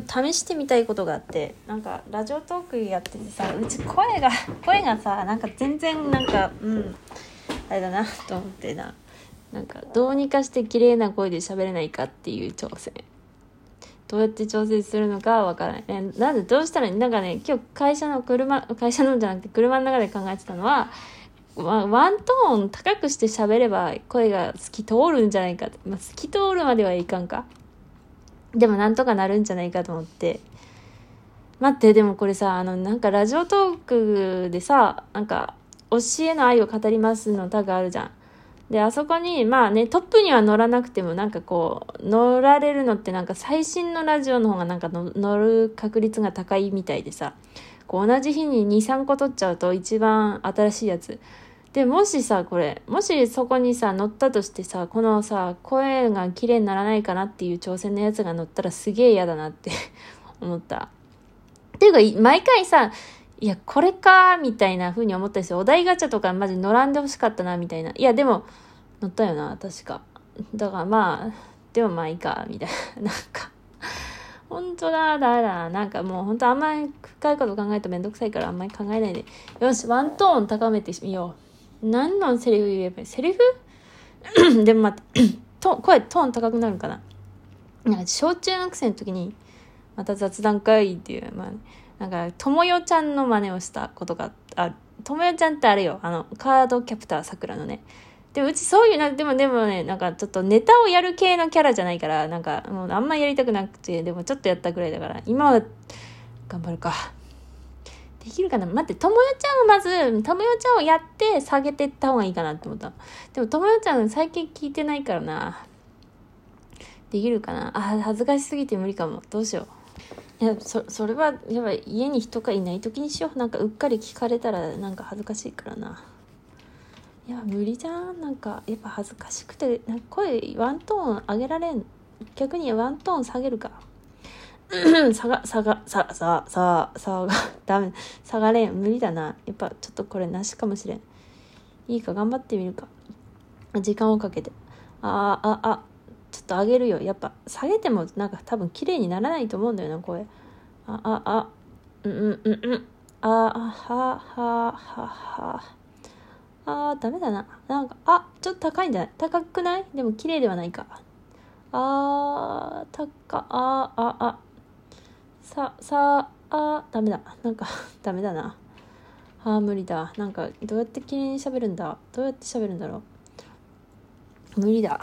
試してみたいことがあってなんかラジオトークやっててさうち声が声がさなんか全然なんかうんあれだなと思ってな。なんかどうにかして綺麗な声で喋れないかっていう挑戦。どうやって調整するのかわからない、えなんでどうしたらなんかね今日会社の車会社のじゃなくて車の中で考えてたのはワワントーン高くして喋れば声が透き通るんじゃないか、まあ、透き通るまではいかんか。でもなんとかなるんじゃないかと思って。待ってでもこれさあのなんかラジオトークでさなんか教えの愛を語りますのタグあるじゃん。であそこにまあねトップには乗らなくてもなんかこう乗られるのってなんか最新のラジオの方がなんか乗る確率が高いみたいでさ。こう同じ日に23個取っちゃうと一番新しいやつ。でもしさこれもしそこにさ乗ったとしてさこのさ声が綺麗にならないかなっていう挑戦のやつが乗ったらすげえ嫌だなって 思った。っていうか毎回さいやこれかみたいな風に思ったんですよお題ガチャとかマジ乗らんでほしかったなみたいな。いやでも乗ったよな確か。だからまあでもまあいいかみたいな。なんか本当だ、だだ、なんかもう本当あんまり深いこと考えるとめんどくさいからあんまり考えないで。よし、ワントーン高めてみよう。何のセリフ言えばいい？セリフ？でも待って と声トーン高くなるかな？なんか小中学生の時にまた雑談会っていう、まあ、なんか、ともよちゃんの真似をしたことがある。ともよちゃんってあれよ、あの、カードキャプターさくらのね。でもうちそういうな、でもでもね、なんかちょっとネタをやる系のキャラじゃないから、なんかもうあんまやりたくなくて、でもちょっとやったぐらいだから、今は頑張るか。できるかな？待って、ともよちゃんをまず、ともよちゃんをやって下げてった方がいいかなって思った。でも、ともよちゃん最近聞いてないからな。できるかな？あ、恥ずかしすぎて無理かも。どうしよう。いや、そ、それは、やっぱ家に人がいない時にしよう。なんかうっかり聞かれたらなんか恥ずかしいからな。いや、無理じゃん。なんか、やっぱ恥ずかしくて、なんか声ワントーン上げられん。逆にワントーン下げるか。下が、下が、さ、さ、さ、さが、ダメ。下がれん。無理だな。やっぱちょっとこれなしかもしれん。いいか、頑張ってみるか。時間をかけて。ああ、あ、あ、ちょっと上げるよ。やっぱ下げてもなんか多分綺麗にならないと思うんだよな、声。あ、あ、あ、うんうんうんうん。あ、あ、は、は、は、は。あー、ダメだな。なんか、あ、ちょっと高いんじゃない？高くない？でも綺麗ではないか。あー、高、あ、あ、あ。さ、さ、あ、ダメだ。なんか ダメだな。あー、無理だ。なんか、どうやって綺麗に喋るんだ？どうやって喋るんだろう？無理だ。